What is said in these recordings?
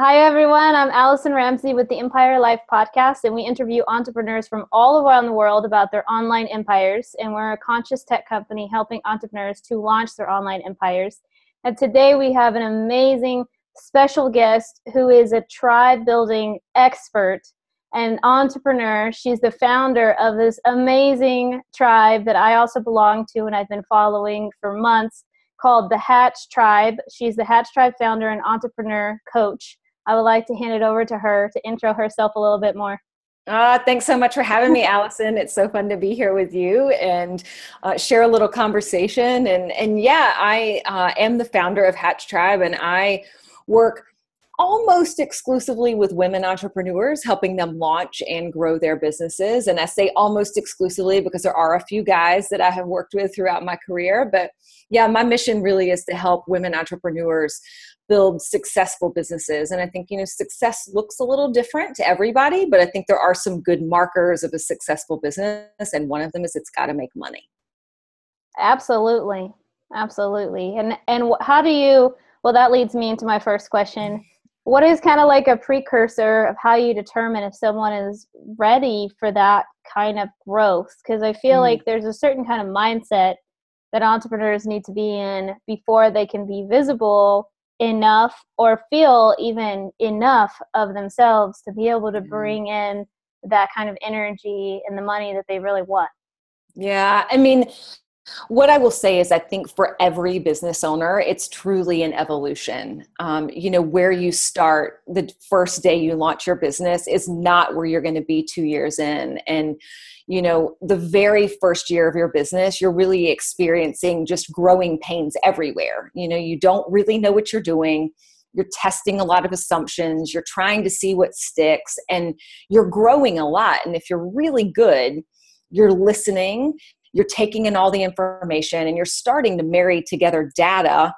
Hi, everyone. I'm Allison Ramsey with the Empire Life podcast, and we interview entrepreneurs from all around the world about their online empires. And we're a conscious tech company helping entrepreneurs to launch their online empires. And today we have an amazing special guest who is a tribe building expert and entrepreneur. She's the founder of this amazing tribe that I also belong to and I've been following for months called the Hatch Tribe. She's the Hatch Tribe founder and entrepreneur coach. I would like to hand it over to her to intro herself a little bit more. Uh, thanks so much for having me, Allison. It's so fun to be here with you and uh, share a little conversation. And and yeah, I uh, am the founder of Hatch Tribe, and I work almost exclusively with women entrepreneurs, helping them launch and grow their businesses. And I say almost exclusively because there are a few guys that I have worked with throughout my career. But yeah, my mission really is to help women entrepreneurs build successful businesses. And I think, you know, success looks a little different to everybody, but I think there are some good markers of a successful business. And one of them is it's got to make money. Absolutely. Absolutely. And, and how do you, well, that leads me into my first question. What is kind of like a precursor of how you determine if someone is ready for that kind of growth? Because I feel mm. like there's a certain kind of mindset that entrepreneurs need to be in before they can be visible enough or feel even enough of themselves to be able to mm-hmm. bring in that kind of energy and the money that they really want. Yeah, I mean, what I will say is, I think for every business owner, it's truly an evolution. Um, you know, where you start the first day you launch your business is not where you're going to be two years in. And, you know, the very first year of your business, you're really experiencing just growing pains everywhere. You know, you don't really know what you're doing. You're testing a lot of assumptions. You're trying to see what sticks, and you're growing a lot. And if you're really good, you're listening you're taking in all the information and you're starting to marry together data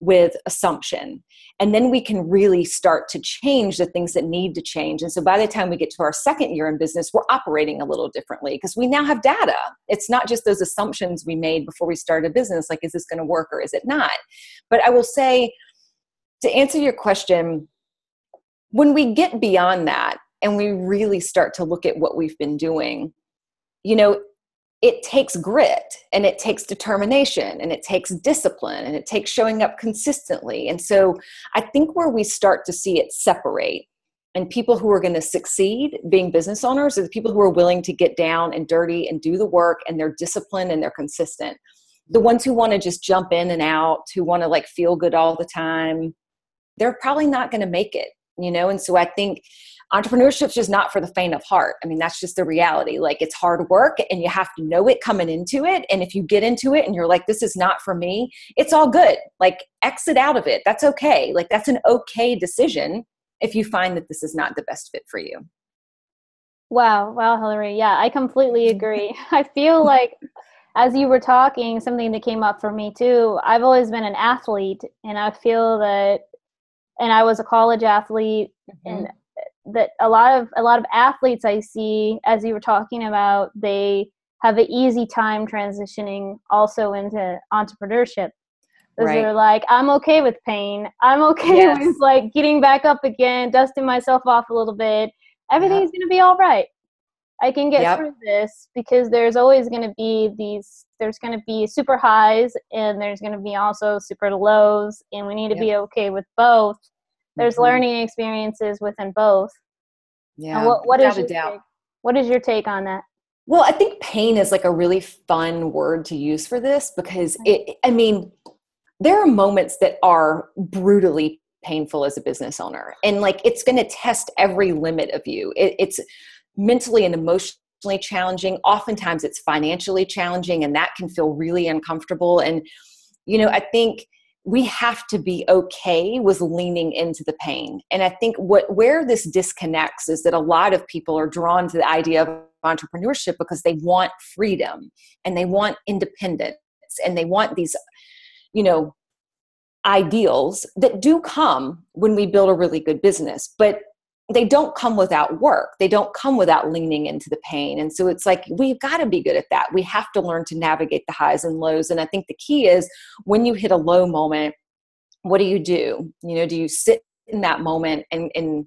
with assumption. And then we can really start to change the things that need to change. And so by the time we get to our second year in business, we're operating a little differently because we now have data. It's not just those assumptions we made before we started a business like, is this going to work or is it not? But I will say, to answer your question, when we get beyond that and we really start to look at what we've been doing, you know, it takes grit and it takes determination and it takes discipline and it takes showing up consistently. And so I think where we start to see it separate and people who are going to succeed being business owners are the people who are willing to get down and dirty and do the work and they're disciplined and they're consistent. The ones who want to just jump in and out, who want to like feel good all the time, they're probably not going to make it, you know? And so I think entrepreneurship's just not for the faint of heart. I mean, that's just the reality. Like it's hard work and you have to know it coming into it. And if you get into it and you're like, this is not for me, it's all good. Like exit out of it. That's okay. Like that's an okay decision if you find that this is not the best fit for you. Wow. Wow, Hillary. Yeah, I completely agree. I feel like as you were talking, something that came up for me too. I've always been an athlete and I feel that and I was a college athlete mm-hmm. and that a lot of a lot of athletes I see, as you were talking about, they have an easy time transitioning also into entrepreneurship. Because right. they're like, I'm okay with pain. I'm okay yes. with like getting back up again, dusting myself off a little bit. Everything's yep. gonna be all right. I can get yep. through this because there's always going to be these there's going to be super highs and there's going to be also super lows and we need to yep. be okay with both there's mm-hmm. learning experiences within both yeah and what, what is your doubt. Take? what is your take on that well i think pain is like a really fun word to use for this because it i mean there are moments that are brutally painful as a business owner and like it's going to test every limit of you it, it's mentally and emotionally challenging oftentimes it's financially challenging and that can feel really uncomfortable and you know i think we have to be okay with leaning into the pain. And i think what where this disconnects is that a lot of people are drawn to the idea of entrepreneurship because they want freedom and they want independence and they want these you know ideals that do come when we build a really good business. But they don't come without work. They don't come without leaning into the pain. And so it's like we've got to be good at that. We have to learn to navigate the highs and lows. And I think the key is when you hit a low moment, what do you do? You know, do you sit in that moment and, and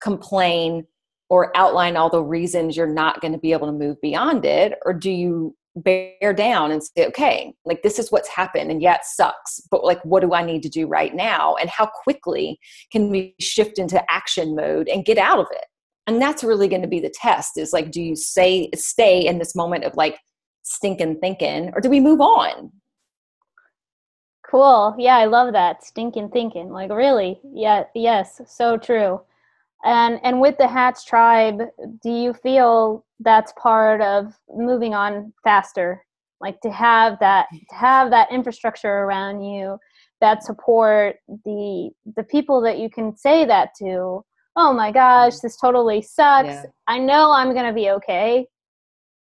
complain or outline all the reasons you're not going to be able to move beyond it or do you bear down and say okay like this is what's happened and yeah it sucks but like what do i need to do right now? And how quickly can we shift into action mode and get out of it? And that's really going to be the test is like do you say stay in this moment of like stinking thinking or do we move on? Cool. Yeah i love that. Stinking thinking. Like really? Yeah yes. So true and and with the Hatch tribe, do you feel that's part of moving on faster? Like to have that to have that infrastructure around you that support the the people that you can say that to. Oh my gosh, this totally sucks. Yeah. I know I'm gonna be okay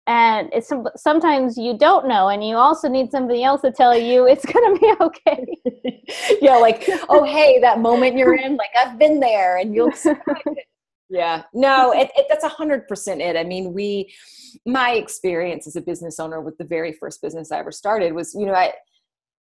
and it's sometimes you don't know and you also need somebody else to tell you it's going to be okay yeah like oh hey that moment you're in like i've been there and you'll yeah no it, it, that's a hundred percent it i mean we my experience as a business owner with the very first business i ever started was you know i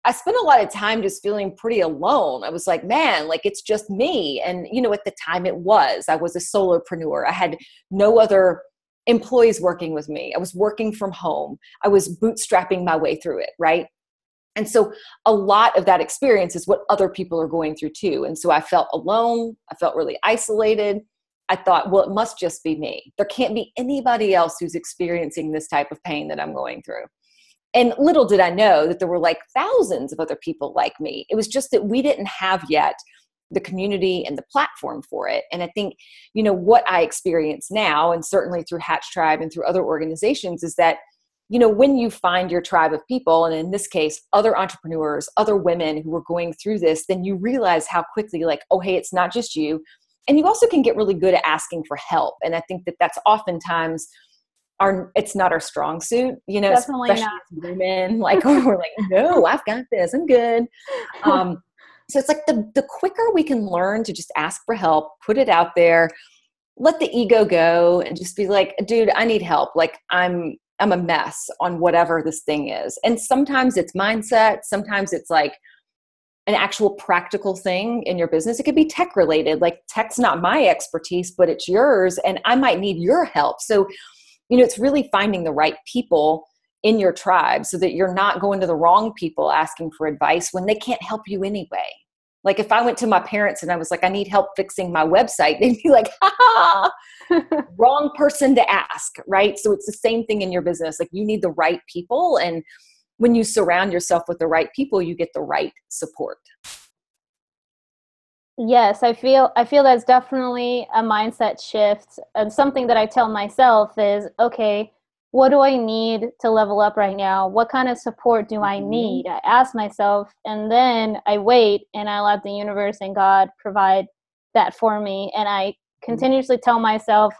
I spent a lot of time just feeling pretty alone. I was like, man, like it's just me. And, you know, at the time it was. I was a solopreneur. I had no other employees working with me. I was working from home. I was bootstrapping my way through it, right? And so a lot of that experience is what other people are going through too. And so I felt alone. I felt really isolated. I thought, well, it must just be me. There can't be anybody else who's experiencing this type of pain that I'm going through. And little did I know that there were like thousands of other people like me. It was just that we didn't have yet the community and the platform for it. And I think, you know, what I experience now, and certainly through Hatch Tribe and through other organizations, is that, you know, when you find your tribe of people, and in this case, other entrepreneurs, other women who are going through this, then you realize how quickly, like, oh, hey, it's not just you. And you also can get really good at asking for help. And I think that that's oftentimes our it's not our strong suit, you know, Definitely especially not. women. Like we're like, no, I've got this, I'm good. Um, so it's like the, the quicker we can learn to just ask for help, put it out there, let the ego go and just be like, dude, I need help. Like I'm I'm a mess on whatever this thing is. And sometimes it's mindset, sometimes it's like an actual practical thing in your business. It could be tech related. Like tech's not my expertise, but it's yours and I might need your help. So, you know, it's really finding the right people in your tribe so that you're not going to the wrong people asking for advice when they can't help you anyway. Like if I went to my parents and I was like, I need help fixing my website, they'd be like, ha, ha, wrong person to ask, right? So it's the same thing in your business. Like you need the right people. And when you surround yourself with the right people, you get the right support. Yes, I feel I feel that's definitely a mindset shift. And something that I tell myself is, okay, what do I need to level up right now? What kind of support do I mm-hmm. need? I ask myself, and then I wait and I let the universe and God provide that for me. And I mm-hmm. continuously tell myself,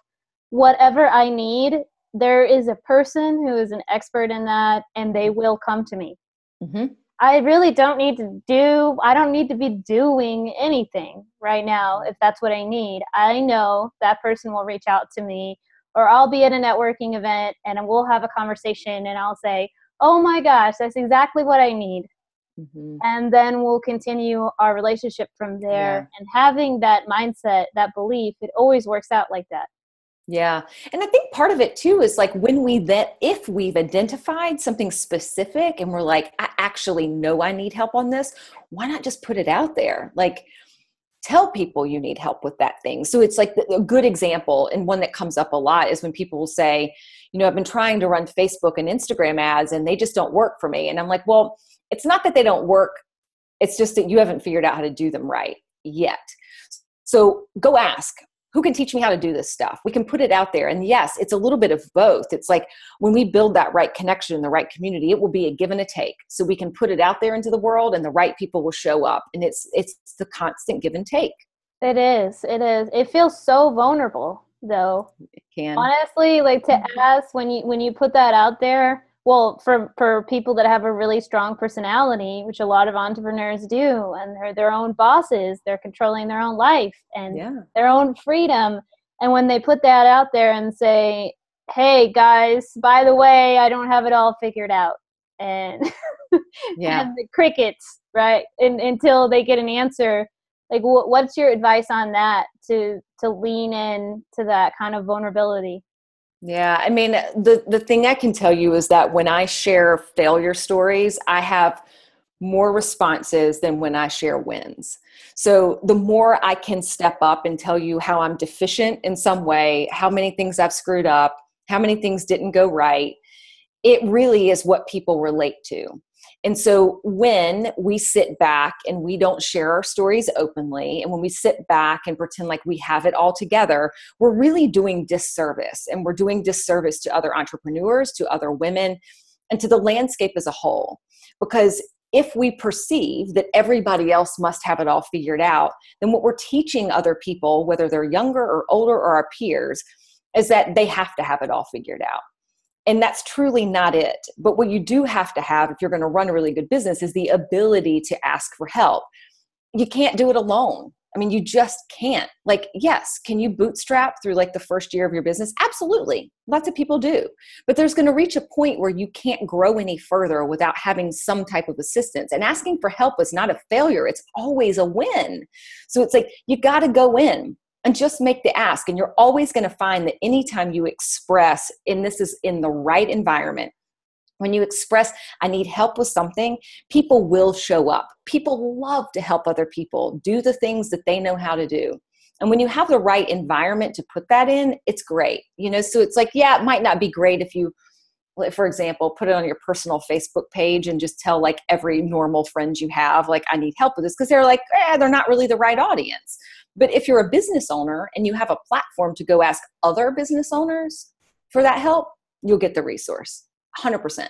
whatever I need, there is a person who is an expert in that, and they will come to me. Mm-hmm. I really don't need to do, I don't need to be doing anything right now if that's what I need. I know that person will reach out to me or I'll be at a networking event and we'll have a conversation and I'll say, oh my gosh, that's exactly what I need. Mm-hmm. And then we'll continue our relationship from there. Yeah. And having that mindset, that belief, it always works out like that. Yeah. And I think part of it too is like when we that if we've identified something specific and we're like, I actually know I need help on this, why not just put it out there? Like, tell people you need help with that thing. So it's like a good example, and one that comes up a lot is when people will say, you know, I've been trying to run Facebook and Instagram ads and they just don't work for me. And I'm like, well, it's not that they don't work, it's just that you haven't figured out how to do them right yet. So go ask, who can teach me how to do this stuff? We can put it out there. And yes it's a little bit of both. It's like when we build that right connection in the right community it will be a give and a take. So we can put it out there into the world and the right people will show up. And it's it's the constant give and take. It is. It is. It feels so vulnerable though. It can. Honestly like to mm-hmm. ask when you when you put that out there well for for people that have a really strong personality which a lot of entrepreneurs do and they're their own bosses they're controlling their own life and yeah. their own freedom. And when they put that out there and say hey guys by the way i don't have it all figured out and yeah. and the crickets right and, until they get an answer like wh- what's your advice on that to to lean in to that kind of vulnerability yeah, I mean, the the thing I can tell you is that when I share failure stories, I have more responses than when I share wins. So the more I can step up and tell you how I'm deficient in some way, how many things I've screwed up, how many things didn't go right, it really is what people relate to. And so when we sit back and we don't share our stories openly, and when we sit back and pretend like we have it all together, we're really doing disservice. And we're doing disservice to other entrepreneurs, to other women, and to the landscape as a whole. Because if we perceive that everybody else must have it all figured out, then what we're teaching other people, whether they're younger or older or our peers, is that they have to have it all figured out and that's truly not it. But what you do have to have if you're going to run a really good business is the ability to ask for help. You can't do it alone. I mean you just can't. Like yes can you bootstrap through like the first year of your business? Absolutely. Lots of people do. But there's going to reach a point where you can't grow any further without having some type of assistance. And asking for help is not a failure. It's always a win. So it's like you got to go in and just make the ask. And you're always going to find that anytime you express, and this is in the right environment, when you express, I need help with something, people will show up. People love to help other people do the things that they know how to do. And when you have the right environment to put that in, it's great. You know, so it's like, yeah, it might not be great if you, for example, put it on your personal Facebook page and just tell like every normal friend you have, like, I need help with this, because they're like, eh, they're not really the right audience. But if you're a business owner and you have a platform to go ask other business owners for that help, you'll get the resource 100%.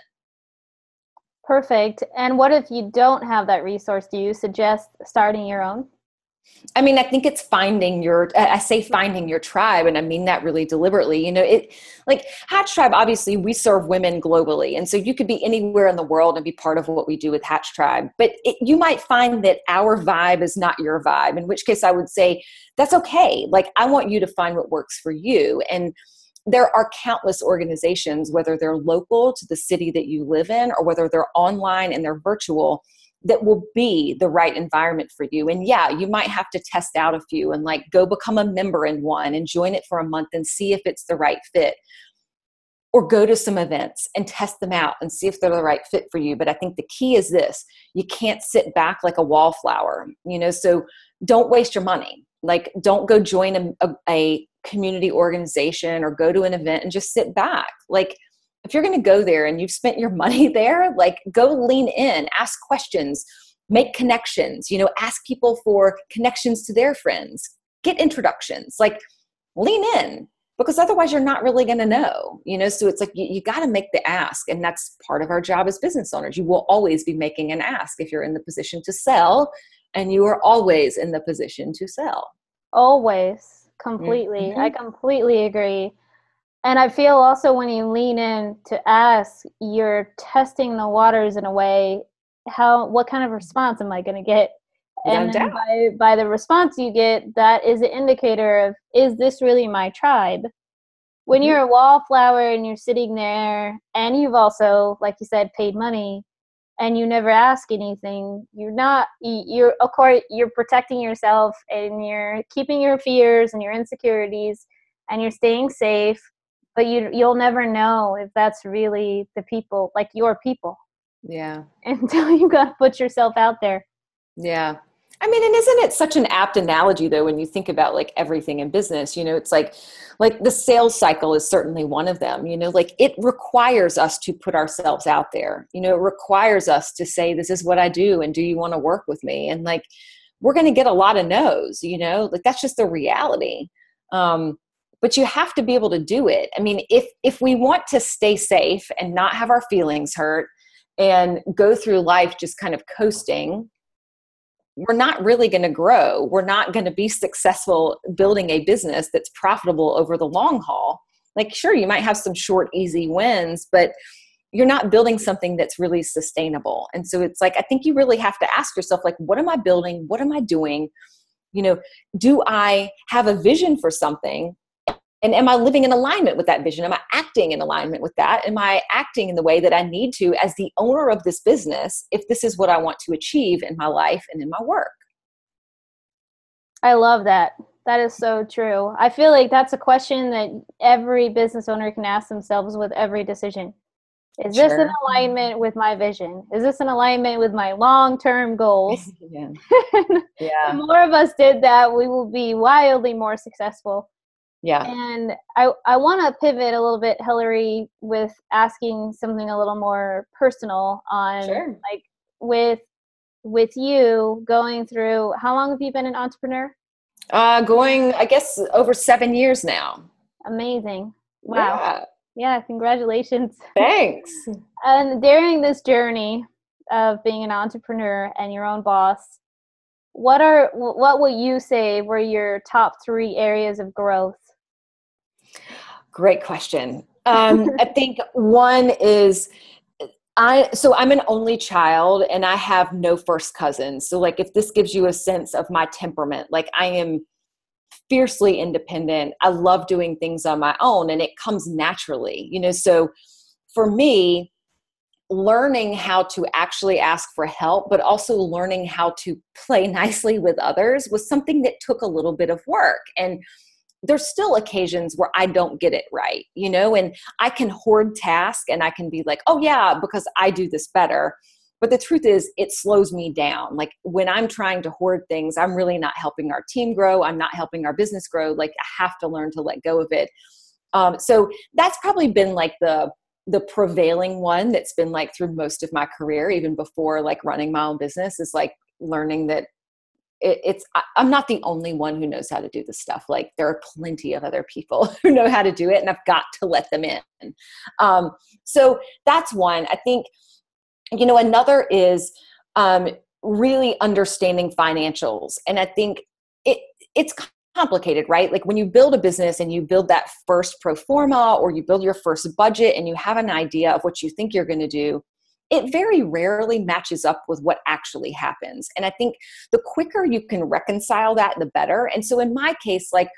Perfect. And what if you don't have that resource? Do you suggest starting your own? I mean, I think it's finding your, I say finding your tribe, and I mean that really deliberately. You know, it like Hatch Tribe, obviously, we serve women globally. And so you could be anywhere in the world and be part of what we do with Hatch Tribe. But it, you might find that our vibe is not your vibe, in which case I would say that's okay. Like, I want you to find what works for you. And there are countless organizations, whether they're local to the city that you live in or whether they're online and they're virtual that will be the right environment for you. And yeah, you might have to test out a few and like go become a member in one and join it for a month and see if it's the right fit. Or go to some events and test them out and see if they're the right fit for you. But I think the key is this you can't sit back like a wallflower, you know, so don't waste your money. Like, don't go join a, a, a community organization or go to an event and just sit back. Like, if you're going to go there and you've spent your money there, like go lean in, ask questions, make connections, you know, ask people for connections to their friends, get introductions, like lean in because otherwise you're not really going to know, you know? So it's like you, you got to make the ask. And that's part of our job as business owners. You will always be making an ask if you're in the position to sell, and you are always in the position to sell. Always, completely. Mm-hmm. I completely agree and I feel also when you lean in to ask, you're testing the waters in a way. How what kind of response am I going to get? And by by the response you get, that is an indicator of is this really my tribe? When mm-hmm. you're a wallflower and you're sitting there, and you've also, like you said, paid money, and you never ask anything, you're not. You're of course you're protecting yourself, and you're keeping your fears and your insecurities, and you're staying safe but you you'll never know if that's really the people like your people yeah until you got to put yourself out there yeah I mean, and isn't it such an apt analogy though when you think about like everything in business? You know, it's like like the sales cycle is certainly one of them. You know, like it requires us to put ourselves out there. You know, it requires us to say, "This is what I do," and do you want to work with me? And like, we're going to get a lot of no's. You know, like that's just the reality. Um, but you have to be able to do it. I mean if if we want to stay safe and not have our feelings hurt and go through life just kind of coasting we're not really going to grow. We're not going to be successful building a business that's profitable over the long haul. Like sure you might have some short easy wins but you're not building something that's really sustainable. And so it's like i think you really have to ask yourself like what am i building? What am i doing? You know do i have a vision for something and am i living in alignment with that vision am i acting in alignment with that am i acting in the way that i need to as the owner of this business if this is what i want to achieve in my life and in my work I love that. That is so true. I feel like that's a question that every business owner can ask themselves with every decision. Is sure. this in alignment with my vision? Is this in alignment with my long term goals? yeah. yeah. the more of us did that, we will be wildly more successful. Yeah. And I, I want to pivot a little bit, Hillary, with asking something a little more personal on sure. like with with you going through how long have you been an entrepreneur? Uh going I guess over seven years now. Amazing. Wow. Yeah. Yeah, congratulations. Thanks. and during this journey of being an entrepreneur and your own boss, what are what will you say were your top 3 areas of growth Great question. Um, I think one is I so I'm an only child and I have no first cousins. So like if this gives you a sense of my temperament, like I am fiercely independent. I love doing things on my own and it comes naturally. You know, so for me learning how to actually ask for help but also learning how to play nicely with others was something that took a little bit of work and there's still occasions where I don't get it right, you know, and I can hoard task and I can be like, oh yeah, because I do this better. But the truth is, it slows me down. Like when I'm trying to hoard things, I'm really not helping our team grow. I'm not helping our business grow. Like I have to learn to let go of it. Um, so that's probably been like the the prevailing one that's been like through most of my career, even before like running my own business, is like learning that it, it's i'm not the only one who knows how to do this stuff. Like there are plenty of other people who know how to do it and i've got to let them in. Um, so that's one. I think you know another is um, really understanding financials. And i think it it's complicated right? Like when you build a business and you build that first pro forma or you build your first budget and you have an idea of what you think you're going to do it very rarely matches up with what actually happens. And I think the quicker you can reconcile that, the better. And so in my case, like,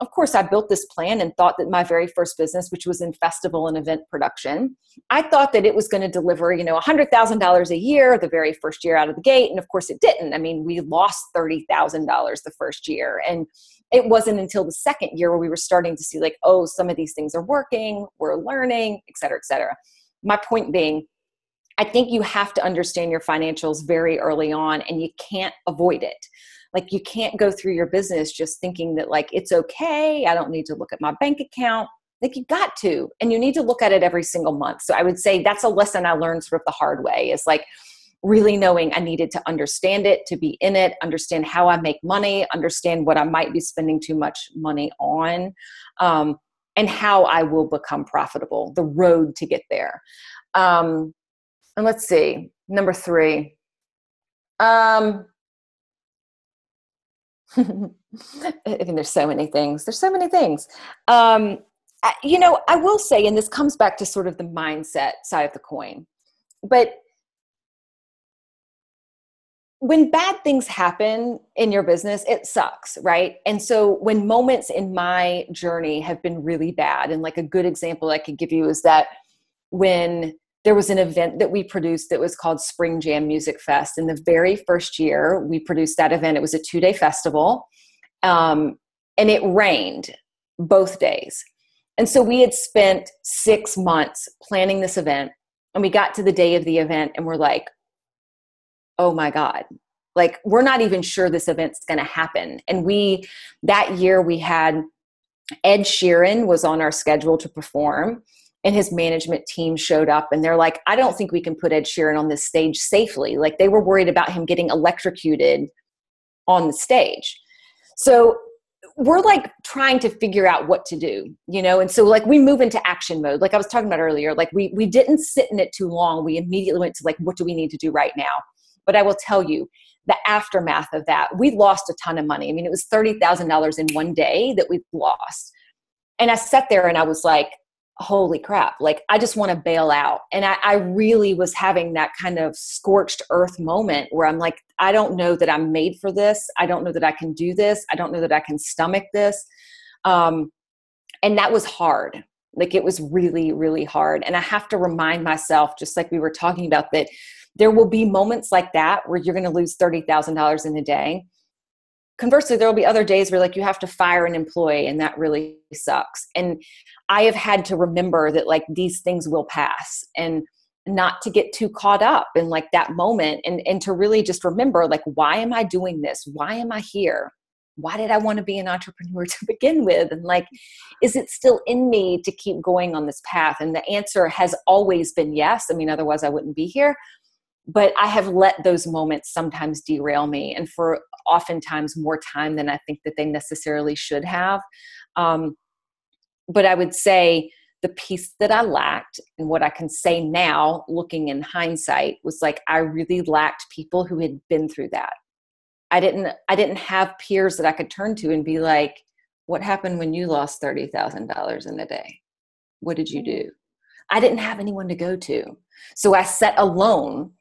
of course, I built this plan and thought that my very first business, which was in festival and event production, I thought that it was going to deliver, you know, $100,000 a year the very first year out of the gate. And of course, it didn't. I mean, we lost $30,000 the first year. And it wasn't until the second year where we were starting to see, like, oh, some of these things are working, we're learning, et cetera, et cetera. My point being, I think you have to understand your financials very early on and you can't avoid it. Like you can't go through your business just thinking that like it's okay, I don't need to look at my bank account. Like you got to, and you need to look at it every single month. So I would say that's a lesson I learned sort of the hard way is like really knowing I needed to understand it, to be in it, understand how I make money, understand what I might be spending too much money on, um, and how I will become profitable, the road to get there. Um, and let's see, number three. Um, I mean, there's so many things. There's so many things. Um, I, you know, I will say, and this comes back to sort of the mindset side of the coin, but when bad things happen in your business, it sucks, right? And so when moments in my journey have been really bad, and like a good example I could give you is that when there was an event that we produced that was called Spring Jam Music Fest. In the very first year, we produced that event. It was a two day festival, um, and it rained both days. And so we had spent six months planning this event, and we got to the day of the event, and we're like, oh my God. Like, we're not even sure this event's gonna happen. And we, that year, we had Ed Sheeran was on our schedule to perform and his management team showed up and they're like, I don't think we can put Ed Sheeran on this stage safely. Like they were worried about him getting electrocuted on the stage. So we're like trying to figure out what to do, you know? And so like we move into action mode. Like I was talking about earlier, like we we didn't sit in it too long. We immediately went to like what do we need to do right now? But I will tell you, the aftermath of that, we lost a ton of money. I mean, it was $30,000 in one day that we lost. And I sat there and I was like, holy crap like i just want to bail out. And I, I, really was having that kind of scorched earth moment where i'm like i don't know that i'm made for this. I don't know that i can do this. I don't know that i can stomach this. Um, and that was hard. Like it was really really hard. And i have to remind myself just like we were talking about that there will be moments like that where you're going to lose $30000 in a day conversely there will be other days where like you have to fire an employee and that really sucks. And i have had to remember that like these things will pass and not to get too caught up in like that moment and and to really just remember like why am i doing this? Why am i here? Why did i want to be an entrepreneur to begin with? And like is it still in me to keep going on this path? And the answer has always been yes. I mean otherwise i wouldn't be here but i have let those moments sometimes derail me and for oftentimes more time than i think that they necessarily should have um, but i would say the piece that I lacked and what I can say now, looking in hindsight, was like I really lacked people who had been through that. I didn't I didn't have peers that I could turn to and be like, what happened when you lost thirty thousand dollars in a day? What did you do? I didn't have anyone to go to. So I sat alone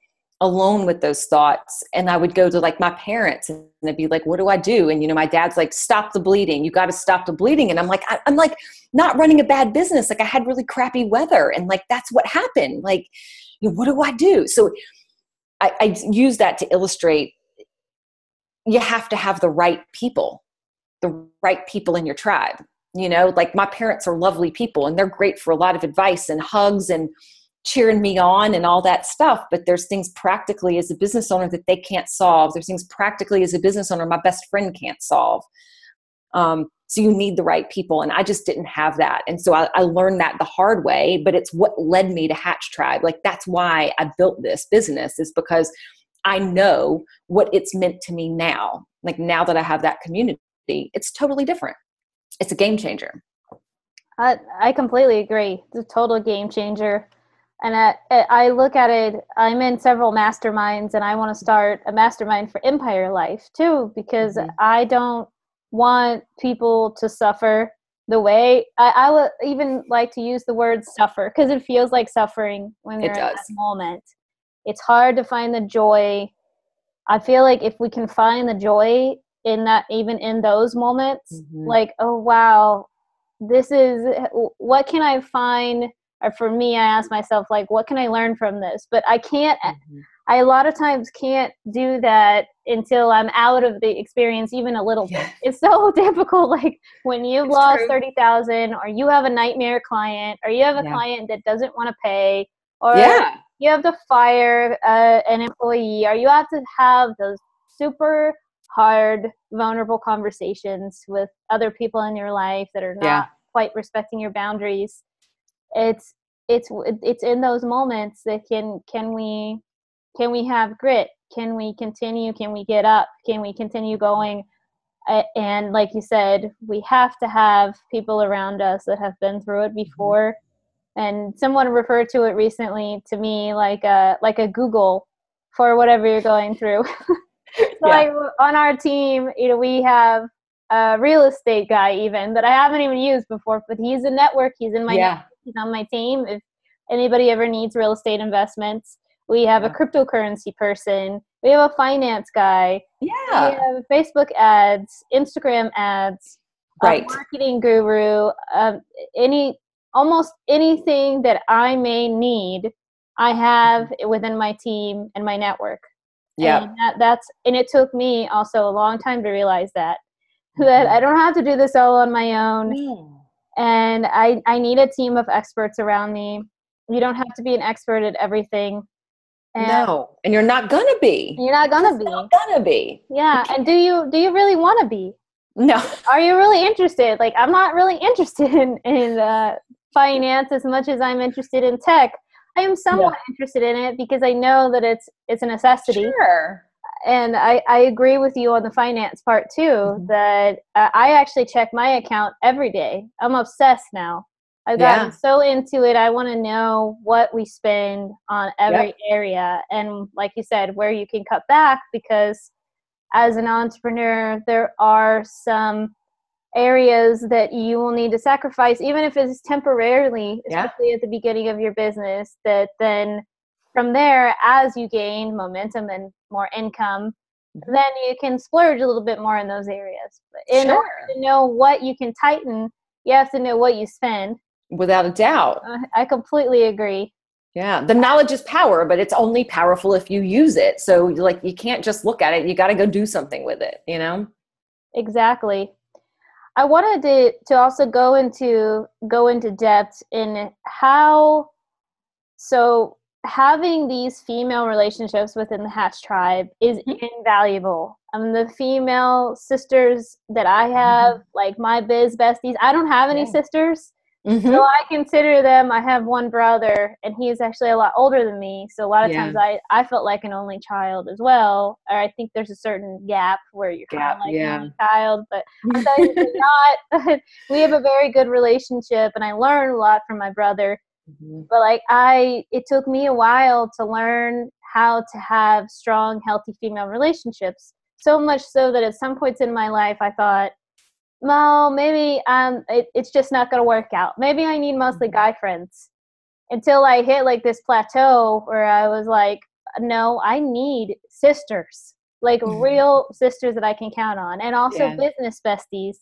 alone with those thoughts. And i would go to like my parents and they'd be like what do i do? And you know my dad's like stop the bleeding. You got to stop the bleeding. And i'm like I, i'm like not running a bad business. Like i had really crappy weather and like that's what happened. Like you know, what do i do? So I, I use that to illustrate you have to have the right people the right people in your tribe. You know like my parents are lovely people and they're great for a lot of advice and hugs and cheering me on and all that stuff but there's things practically as a business owner that they can't solve. There's things practically as a business owner my best friend can't solve. Um, so you need the right people and i just didn't have that. And so I, I learned that the hard way but it's what led me to hatch tribe. Like that's why i built this business is because i know what it's meant to me now. Like now that i have that community it's totally different. It's a game changer. I, I completely agree. It's a total game changer and I, I look at it i'm in several masterminds and i want to start a mastermind for empire life too because mm-hmm. i don't want people to suffer the way i, I would even like to use the word suffer because it feels like suffering when you're in that moment it's hard to find the joy i feel like if we can find the joy in that even in those moments mm-hmm. like oh wow this is what can i find or for me i ask myself like what can i learn from this but i can't mm-hmm. i a lot of times can't do that until i'm out of the experience even a little yeah. bit it's so difficult like when you've it's lost true. 30000 or you have a nightmare client or you have a yeah. client that doesn't want to pay or yeah. you have to fire uh, an employee or you have to have those super hard vulnerable conversations with other people in your life that are not quite respecting your boundaries it's it's it's in those moments that can can we can we have grit? Can we continue? Can we get up? Can we continue going? And like you said we have to have people around us that have been through it mm-hmm. before. And someone referred to it recently to me like a like a google for whatever you're going through. So yeah. like on our team you know we have a real estate guy even that i haven't even used before but he's a network he's in my yeah he's on my team. If anybody ever needs real estate investments, we have yeah. a cryptocurrency person. We have a finance guy. Yeah. We have Facebook ads, Instagram ads, right. marketing guru. Um, any almost anything that I may need, I have mm-hmm. within my team and my network. Yeah. That, that's and it took me also a long time to realize that that mm-hmm. I don't have to do this all on my own. Mm and I, I need a team of experts around me. You don't have to be an expert at everything. And no, and you're not gonna be. You're not gonna be. Not gonna be. Yeah, and do you do you really want to be? No. Are you really interested? Like, I'm not really interested in in uh, finance as much as I'm interested in tech. I am somewhat yeah. interested in it because I know that it's it's a necessity. Sure and I, I agree with you on the finance part too mm-hmm. that uh, i actually check my account every day i'm obsessed now i've gotten yeah. so into it i want to know what we spend on every yep. area and like you said where you can cut back because as an entrepreneur there are some areas that you will need to sacrifice even if it's temporarily especially yeah. at the beginning of your business that then from there, as you gain momentum and more income, mm-hmm. then you can splurge a little bit more in those areas. But in sure. order to know what you can tighten, you have to know what you spend. Without a doubt. Uh, I completely agree. Yeah, the knowledge is power, but it's only powerful if you use it. So, like, you can't just look at it; you got to go do something with it. You know. exactly i wanted to to also go into go into depth in how so having these female relationships within the hatch tribe is mm-hmm. invaluable um the female sisters that i have mm-hmm. like my biz besties i don't have any yeah. sisters Mm-hmm. So I consider them. I have one brother, and he's actually a lot older than me. So a lot of yeah. times I, I felt like an only child as well. Or I think there's a certain gap where you're kind of like yeah. an only child, but I'm not. we have a very good relationship, and I learn a lot from my brother. Mm-hmm. But like I, it took me a while to learn how to have strong, healthy female relationships. So much so that at some points in my life, I thought well, maybe um, it, it's just not to work out. Maybe I need mostly mm-hmm. guy friends until I hit like this plateau where I was like, no, I need sisters, like mm-hmm. real sisters that I can count on, and also yeah. business besties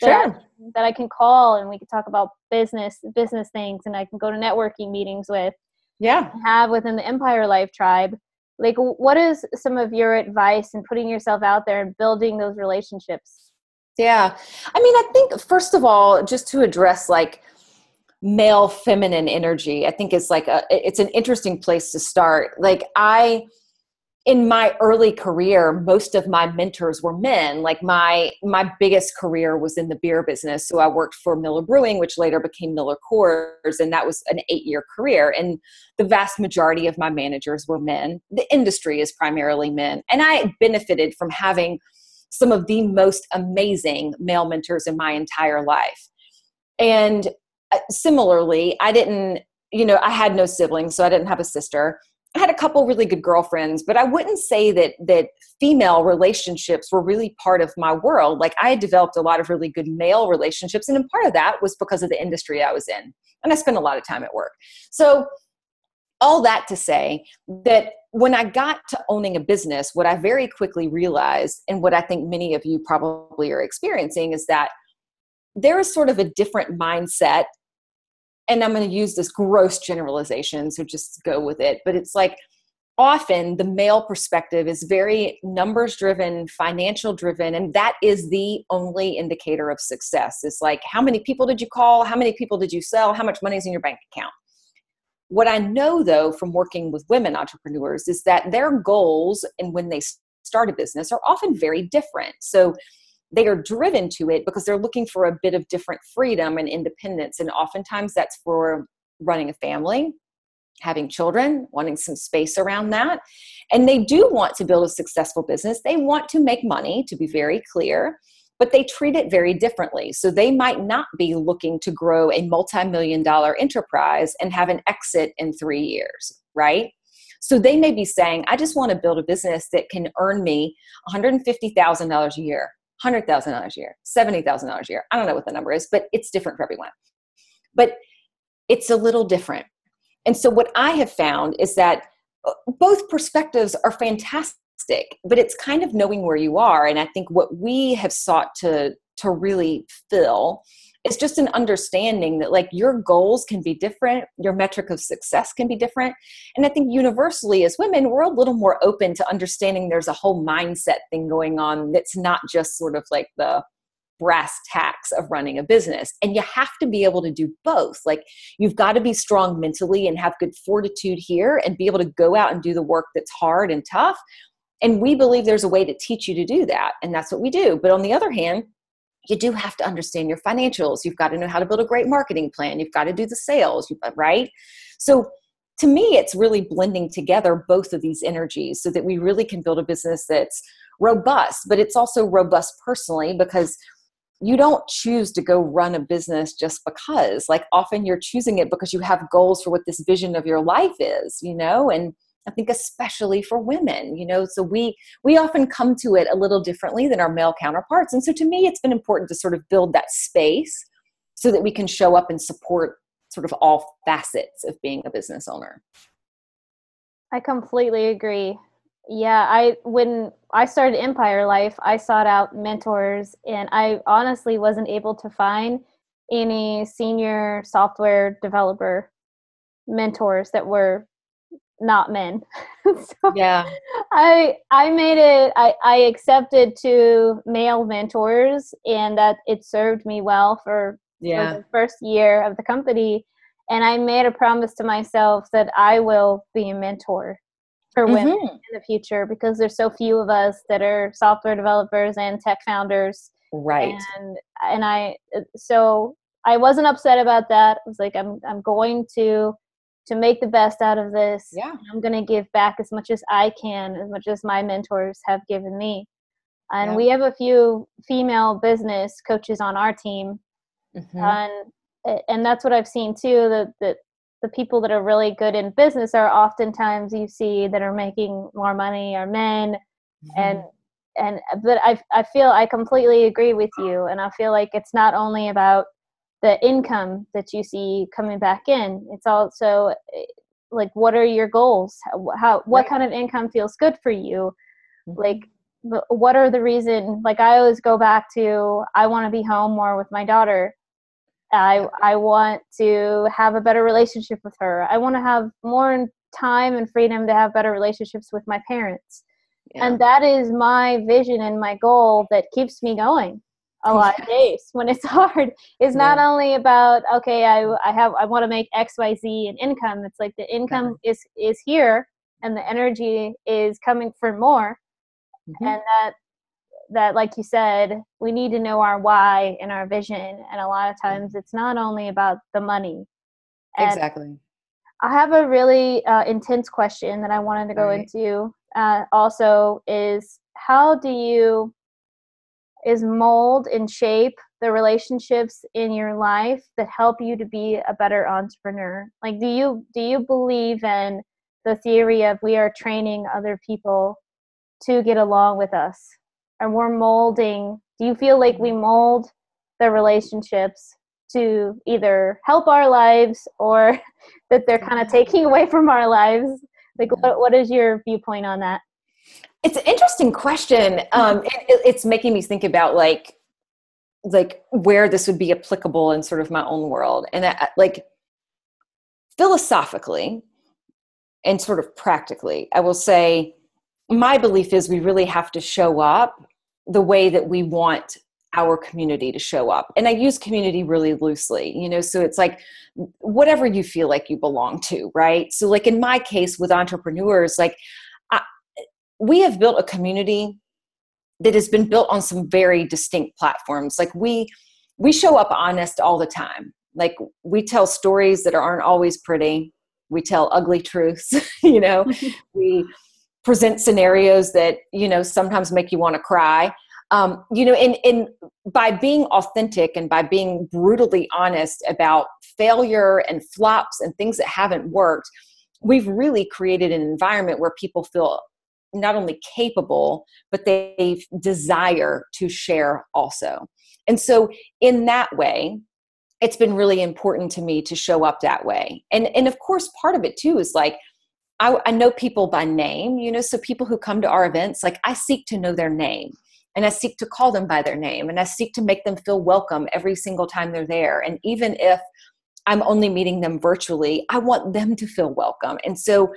that, sure. I, that I can call and we can talk about business business things, and I can go to networking meetings with. Yeah, have within the Empire Life tribe. Like, what is some of your advice in putting yourself out there and building those relationships? Yeah. I mean, I think, first of all, just to address like male feminine energy, I think is like a, it's an interesting place to start. Like, I, in my early career most of my mentors were men. Like my my biggest career was in the beer business. So i worked for miller brewing which later became miller coors and that was an eight year career. And the vast majority of my managers were men. The industry is primarily men. And i benefited from having some of the most amazing male mentors in my entire life. And uh, similarly, I didn't, you know, I had no siblings, so I didn't have a sister. I had a couple really good girlfriends, but I wouldn't say that that female relationships were really part of my world. Like I had developed a lot of really good male relationships, and part of that was because of the industry I was in, and I spent a lot of time at work. So all that to say that when I got to owning a business, what I very quickly realized, and what I think many of you probably are experiencing, is that there is sort of a different mindset. And I'm going to use this gross generalization, so just go with it. But it's like often the male perspective is very numbers driven, financial driven, and that is the only indicator of success. It's like, how many people did you call? How many people did you sell? How much money is in your bank account? What I know though from working with women entrepreneurs is that their goals and when they start a business are often very different. So they are driven to it because they're looking for a bit of different freedom and independence. And oftentimes that's for running a family, having children, wanting some space around that. And they do want to build a successful business. They want to make money, to be very clear but they treat it very differently. So they might not be looking to grow a multi million dollar enterprise and have an exit in three years, right? So they may be saying, I just want to build a business that can earn me $150,000 a year, $100,000 a year, $70,000 a year. I don't know what the number is, but it's different for everyone. But it's a little different. And so what I have found is that uh, both perspectives are fantastic but it's kind of knowing where you are and i think what we have sought to to really fill is just an understanding that like your goals can be different your metric of success can be different and i think universally as women we're a little more open to understanding there's a whole mindset thing going on that's not just sort of like the brass tacks of running a business. And you have to be able to do both. Like you've got to be strong mentally and have good fortitude here and be able to go out and do the work that's hard and tough and we believe there's a way to teach you to do that. And that's what we do. But on the other hand, you do have to understand your financials. You've got to know how to build a great marketing plan. You've got to do the sales, right? So to me, it's really blending together both of these energies so that we really can build a business that's robust, but it's also robust personally because you don't choose to go run a business just because. Like often you're choosing it because you have goals for what this vision of your life is, you know? And I think especially for women, you know, so we we often come to it a little differently than our male counterparts. And so to me it's been important to sort of build that space so that we can show up and support sort of all facets of being a business owner. I completely agree. Yeah, I when I started Empire Life, I sought out mentors and I honestly wasn't able to find any senior software developer mentors that were not men. so yeah. I I made it I, I accepted two male mentors and that it served me well for, yeah. for the first year of the company. And I made a promise to myself that I will be a mentor for women mm-hmm. in the future because there's so few of us that are software developers and tech founders. Right. And and I so I wasn't upset about that. I was like I'm I'm going to to make the best out of this. Yeah. I'm going to give back as much as I can, as much as my mentors have given me. And yeah. we have a few female business coaches on our team. Mm-hmm. And and that's what I've seen too that that the people that are really good in business are oftentimes you see that are making more money are men mm-hmm. and and but I I feel I completely agree with you and I feel like it's not only about the income that you see coming back in. It's also eh, like what are your goals? How, what right. kind of income feels good for you? Mm-hmm. like what are the reason like i always go back to i want to be home more with my daughter. I i want to have a better relationship with her. I want to have more time and freedom to have better relationships with my parents. Yeah. and that is my vision and my goal that keeps me going a lot of days when it's hard. Is not yeah. only about okay i i have i want to make xyz and income. It's like the income is is here and the energy is coming for more. Mm-hmm. and that that like you said we need to know our why and our vision. And a lot of times it's not only about the money. And exactly. I have a really uh, intense question that i wanted to go right. into uh, also is how do you is mold and shape the relationships in your life that help you to be a better entrepreneur. Like do you do you believe in the theory of we are training other people to get along with us? And we're molding do you feel like we mold the relationships to either help our lives or that they're kind of taking away from our lives? Like what, what is your viewpoint on that it's an interesting question. Um, it, it's making me think about like like where this would be applicable in sort of my own world, and I, like philosophically and sort of practically, I will say my belief is we really have to show up the way that we want our community to show up. And i use community really loosely you know so it's like whatever you feel like you belong to right? So like in my case with entrepreneurs like we have built a community that has been built on some very distinct platforms. Like we we show up honest all the time. Like we tell stories that aren't always pretty. We tell ugly truths you know? We present scenarios that you know sometimes make you want to cry. Um, you know and, and by being authentic and by being brutally honest about failure and flops and things that haven't worked we've really created an environment where people feel not only capable, but they desire to share also. And so, in that way, it's been really important to me to show up that way. And, and of course, part of it too is like, I, I know people by name, you know, so people who come to our events, like I seek to know their name and I seek to call them by their name and I seek to make them feel welcome every single time they're there. And even if I'm only meeting them virtually, I want them to feel welcome. And so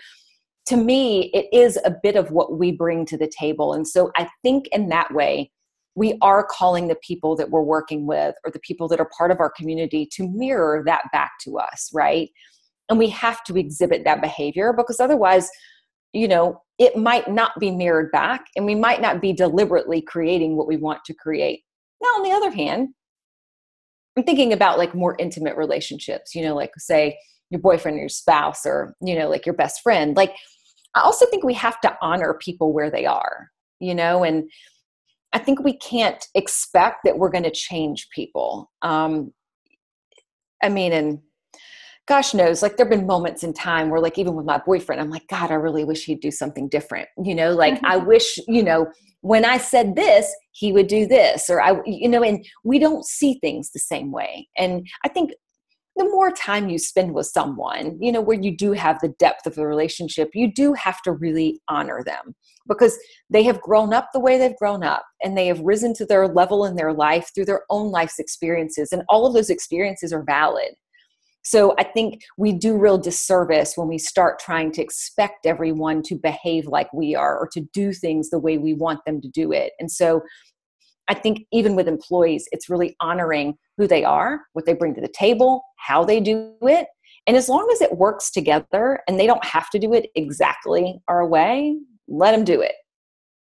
to me, it is a bit of what we bring to the table. And so I think in that way, we are calling the people that we're working with or the people that are part of our community to mirror that back to us, right? And we have to exhibit that behavior because otherwise, you know, it might not be mirrored back and we might not be deliberately creating what we want to create. Now, on the other hand, I'm thinking about like more intimate relationships, you know, like say your boyfriend or your spouse or, you know, like your best friend. Like, I also think we have to honor people where they are, you know, and I think we can't expect that we're going to change people. Um, I mean, and gosh knows, like there have been moments in time where, like, even with my boyfriend, I'm like, God, I really wish he'd do something different. You know, like I wish, you know, when I said this, he would do this, or I, you know, and we don't see things the same way. And I think the more time you spend with someone, you know, where you do have the depth of the relationship, you do have to really honor them because they have grown up the way they've grown up and they have risen to their level in their life through their own life's experiences. And all of those experiences are valid. So I think we do real disservice when we start trying to expect everyone to behave like we are or to do things the way we want them to do it. And so I think even with employees, it's really honoring who they are, what they bring to the table, how they do it. And as long as it works together and they don't have to do it exactly our way, let them do it.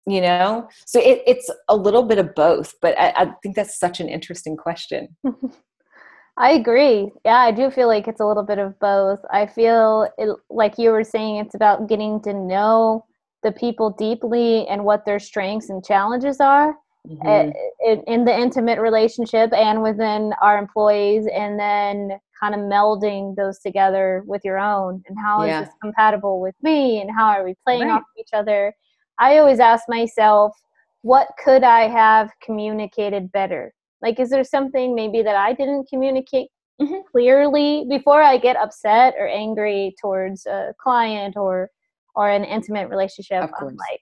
You know? So it, it's a little bit of both, but I, I think that's such an interesting question. I agree. Yeah, I do feel like it's a little bit of both. I feel it, like you were saying, it's about getting to know the people deeply and what their strengths and challenges are mm-hmm. in, in the intimate relationship and within our employees, and then kind of melding those together with your own and how yeah. is this compatible with me and how are we playing right. off each other. I always ask myself, what could I have communicated better? Like, is there something maybe that I didn't communicate mm-hmm. clearly before I get upset or angry towards a client or or an intimate relationship? I'm like,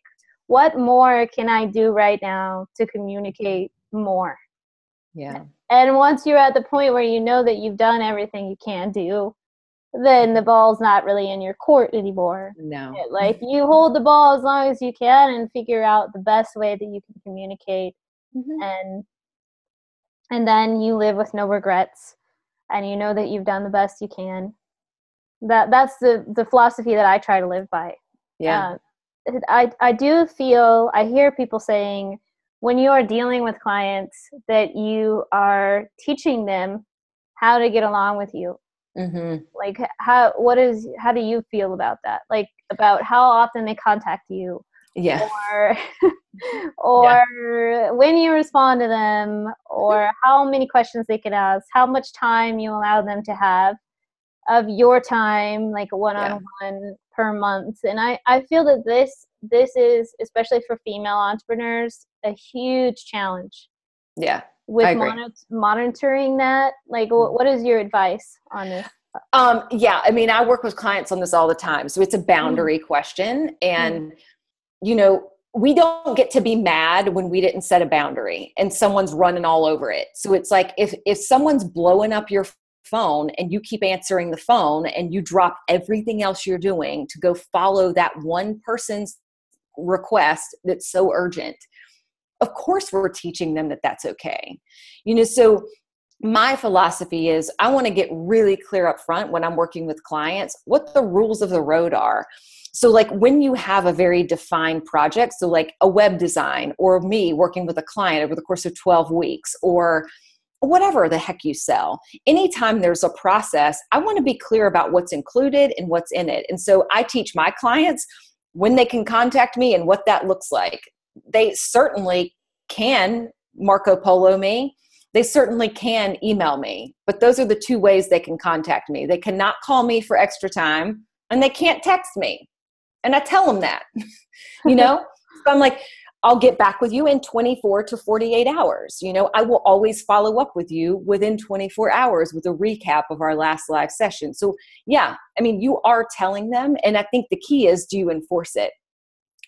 what more can I do right now to communicate more? Yeah. And once you're at the point where you know that you've done everything you can do, then the ball's not really in your court anymore. No. Like you hold the ball as long as you can and figure out the best way that you can communicate mm-hmm. and and then you live with no regrets and you know that you've done the best you can that that's the the philosophy that i try to live by yeah uh, i i do feel i hear people saying when you are dealing with clients that you are teaching them how to get along with you. Mm-hmm. like how what is how do you feel about that? Like about how often they contact you? Yeah or or yeah. when you respond to them? Or how many questions they can ask? How much time you allow them to have of your time like one-on-one yeah. per month and i i feel that this this is especially for female entrepreneurs a huge challenge yeah with monitor- monitoring that like what, what is your advice on this um yeah i mean i work with clients on this all the time so it's a boundary mm. question and mm you know, we don't get to be mad when we didn't set a boundary and someone's running all over it. So it's like if if someone's blowing up your phone and you keep answering the phone and you drop everything else you're doing to go follow that one person's request that's so urgent. Of course we're teaching them that that's okay. You know, so my philosophy is I want to get really clear up front when I'm working with clients what the rules of the road are so like when you have a very defined project so like a web design or me working with a client over the course of 12 weeks or whatever the heck you sell. Anytime there's a process i want to be clear about what's included and what's in it. And so i teach my clients when they can contact me and what that looks like. They certainly can marco polo me. They certainly can email me. But those are the two ways they can contact me. They cannot call me for extra time and they can't text me. And I tell them that, you know? so I'm like, I'll get back with you in 24 to 48 hours. You know, I will always follow up with you within 24 hours with a recap of our last live session. So, yeah, I mean, you are telling them. And I think the key is do you enforce it?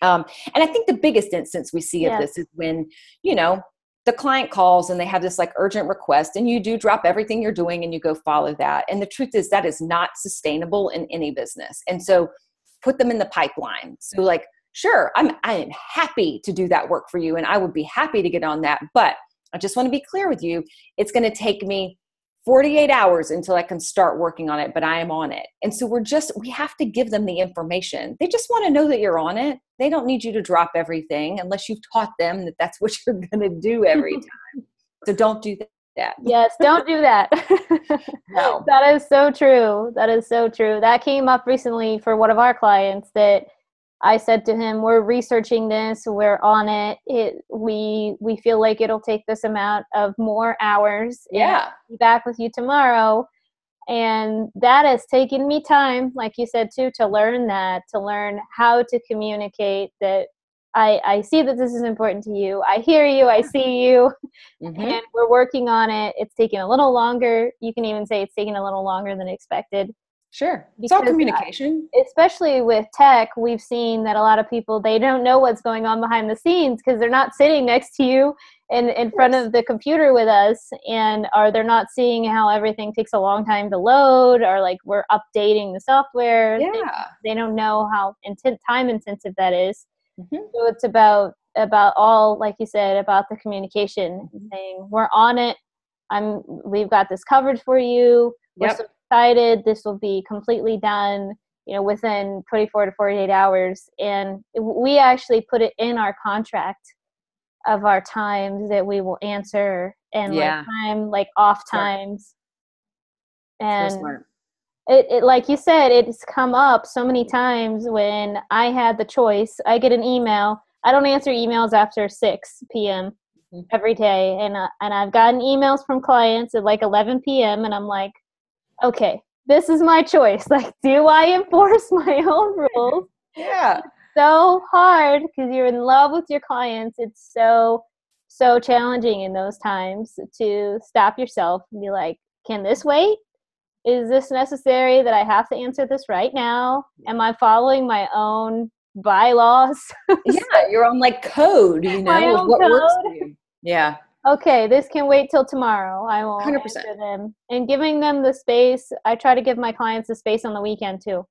Um, and I think the biggest instance we see of this is when, you know, the client calls and they have this like urgent request and you do drop everything you're doing and you go follow that. And the truth is that is not sustainable in any business. And so, put them in the pipeline. So like, sure, I'm I am happy to do that work for you and I would be happy to get on that, but I just want to be clear with you, it's going to take me 48 hours until I can start working on it, but I am on it. And so we're just, we have to give them the information. They just want to know that you're on it. They don't need you to drop everything unless you've taught them that that's what you're going to do every time. so don't do that. Yes, don't do that. no. That is so true. That is so true. That came up recently for one of our clients that I said to him, "We're researching this. We're on it. It we we feel like it'll take this amount of more hours. Yeah, be back with you tomorrow." And that has taken me time, like you said too, to learn that, to learn how to communicate that I, I see that this is important to you. I hear you. I see you. Mm-hmm. And we're working on it. It's taking a little longer. You can even say it's taking a little longer than expected. Sure. It's all communication. especially with tech, we've seen that a lot of people they don't know what's going on behind the scenes because they're not sitting next to you in in front of the computer with us and are they're not seeing how everything takes a long time to load or like we're updating the software yeah they, they don't know how intent time intensive that is. Mm-hmm. so it's about about all like you said about the communication mm-hmm. saying we're on it i'm we've got this covered for you we're yep. So this will be completely done you know within 24 to 48 hours. And we actually put it in our contract of our times that we will answer and yeah. like time like off times. And it, it like you said it's come up so many times when i had the choice. I get an email. I don't answer emails after 6 p.m mm-hmm. every day. And uh, and i've gotten emails from clients at like 11 p.m and i'm like okay this is my choice like do i enforce my own rules yeah so hard because you're in love with your clients. It's so, so challenging in those times to stop yourself and be like, can this wait? Is this necessary that I have to answer this right now? Am I following my own bylaws? yeah, your own like code, you know, what code. works for you. Yeah. Okay, this can wait till tomorrow. I will 100%. answer them. And giving them the space, I try to give my clients the space on the weekend too.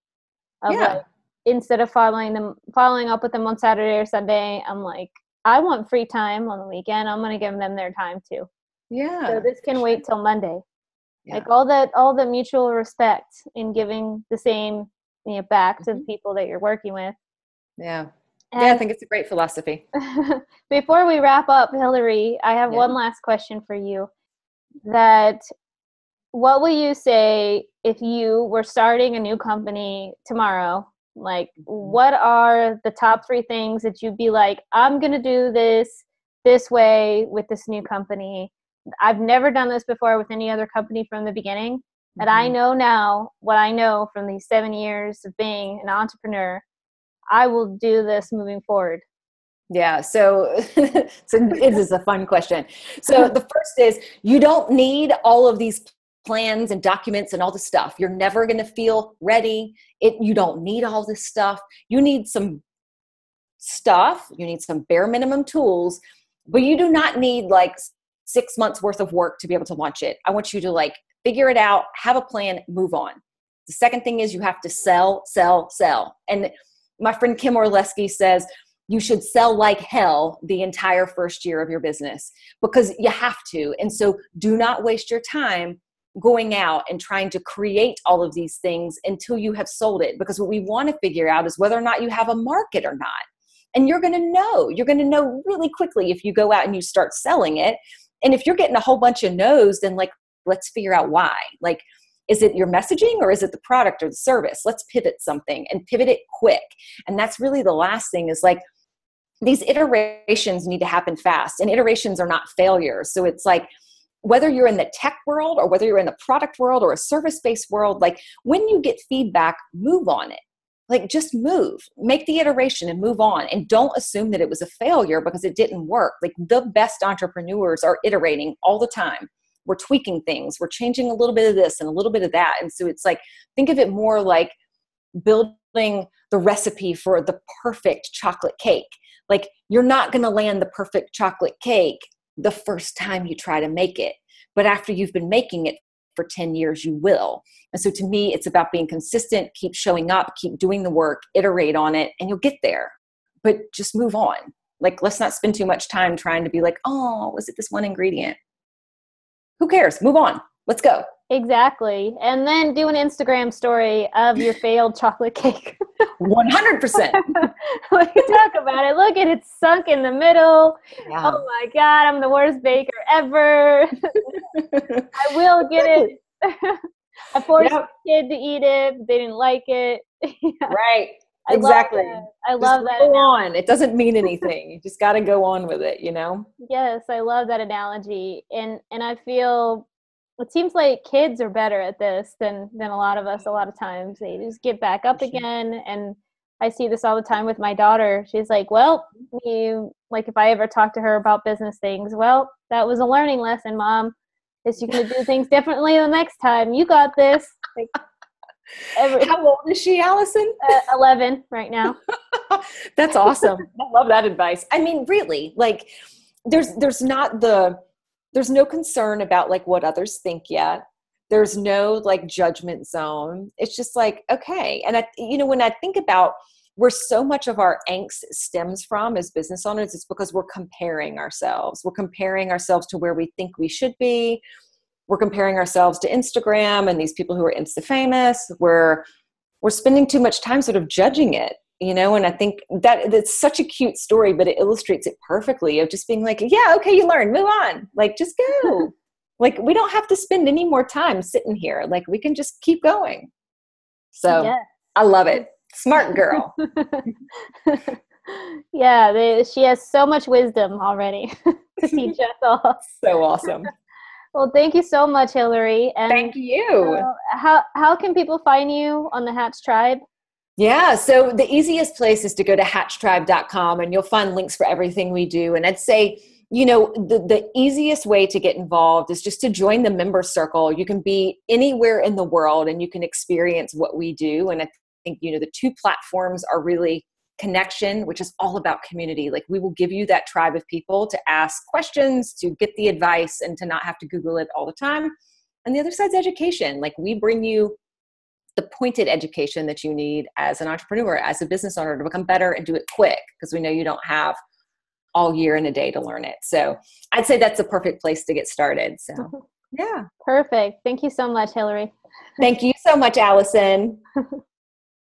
yeah. Like, instead of following them following up with them on Saturday or Sunday, I'm like, I want free time on the weekend. I'm gonna give them their time too. Yeah. So this can wait till Monday. Yeah. Like all that all the mutual respect in giving the same you know back mm-hmm. to the mm-hmm. people that you're working with. Yeah. And yeah, I think it's a great philosophy. before we wrap up, Hillary, I have yeah. one last question for you. That what will you say if you were starting a new company tomorrow like, mm-hmm. what are the top three things that you'd be like, I'm going to do this this way with this new company? I've never done this before with any other company from the beginning. Mm-hmm. And I know now what I know from these seven years of being an entrepreneur. I will do this moving forward. Yeah, so, so this is a fun question. So the first is you don't need all of these plans and documents and all the stuff. You're never going to feel ready. It you don't need all this stuff. You need some stuff, you need some bare minimum tools, but you do not need like 6 months worth of work to be able to launch it. I want you to like figure it out, have a plan, move on. The second thing is you have to sell, sell, sell. And my friend Kim Orlesky says you should sell like hell the entire first year of your business because you have to. And so do not waste your time going out and trying to create all of these things until you have sold it. Because what we want to figure out is whether or not you have a market or not. And you're going to know. You're going to know really quickly if you go out and you start selling it. And if you're getting a whole bunch of no's, then like, let's figure out why. Like, is it your messaging or is it the product or the service? Let's pivot something and pivot it quick. And that's really the last thing is like, these iterations need to happen fast and iterations are not failures. So it's like, whether you're in the tech world or whether you're in the product world or a service based world, like when you get feedback, move on it. Like just move, make the iteration and move on. And don't assume that it was a failure because it didn't work. Like the best entrepreneurs are iterating all the time. We're tweaking things, we're changing a little bit of this and a little bit of that. And so it's like, think of it more like building the recipe for the perfect chocolate cake. Like you're not going to land the perfect chocolate cake the first time you try to make it. But after you've been making it for 10 years, you will. And so to me, it's about being consistent, keep showing up, keep doing the work, iterate on it, and you'll get there. But just move on. Like, let's not spend too much time trying to be like, oh, was it this one ingredient? Who cares? Move on. Let's go. Exactly. And then do an Instagram story of your failed chocolate cake. 100%. like, talk about it. Look at it sunk in the middle. Yeah. Oh my God, I'm the worst baker ever. I will get it. I forced yep. the kid to eat it. They didn't like it. right. I exactly. Love I love that. Go on. It doesn't mean anything. you just got to go on with it, you know? Yes, I love that analogy. And and I feel it seems like kids are better at this than than a lot of us a lot of times they just get back up again and i see this all the time with my daughter she's like well you like if i ever talk to her about business things well that was a learning lesson mom is you to do things differently the next time you got this like, every, how old is she allison? Uh, 11 right now. That's awesome. I love that advice. I mean really like there's there's not the there's no concern about like what others think yet. There's no like judgment zone. It's just like okay. And i you know when i think about where so much of our angst stems from as business owners it's because we're comparing ourselves. We're comparing ourselves to where we think we should be we're comparing ourselves to instagram and these people who are insta famous. We're we're spending too much time sort of judging it you know? And i think that it's such a cute story but it illustrates it perfectly of just being like yeah okay you learn move on like just go. Like we don't have to spend any more time sitting here like we can just keep going. So i love it. Smart girl. Yeah they, she has so much wisdom already to teach us all. So awesome well thank you so much hillary and thank you uh, how how can people find you on the hatch tribe yeah, so the easiest place is to go to hatchtribe.com and you'll find links for everything we do. And I'd say, you know, the, the easiest way to get involved is just to join the member circle. You can be anywhere in the world and you can experience what we do. And I think, you know, the two platforms are really connection, which is all about community. Like we will give you that tribe of people to ask questions, to get the advice, and to not have to Google it all the time. And the other side's education. Like we bring you the pointed education that you need as an entrepreneur, as a business owner to become better and do it quick because we know you don't have all year and a day to learn it. So I'd say that's a perfect place to get started. So, yeah. Perfect. Thank you so much, Hillary. Thank you so much, Allison.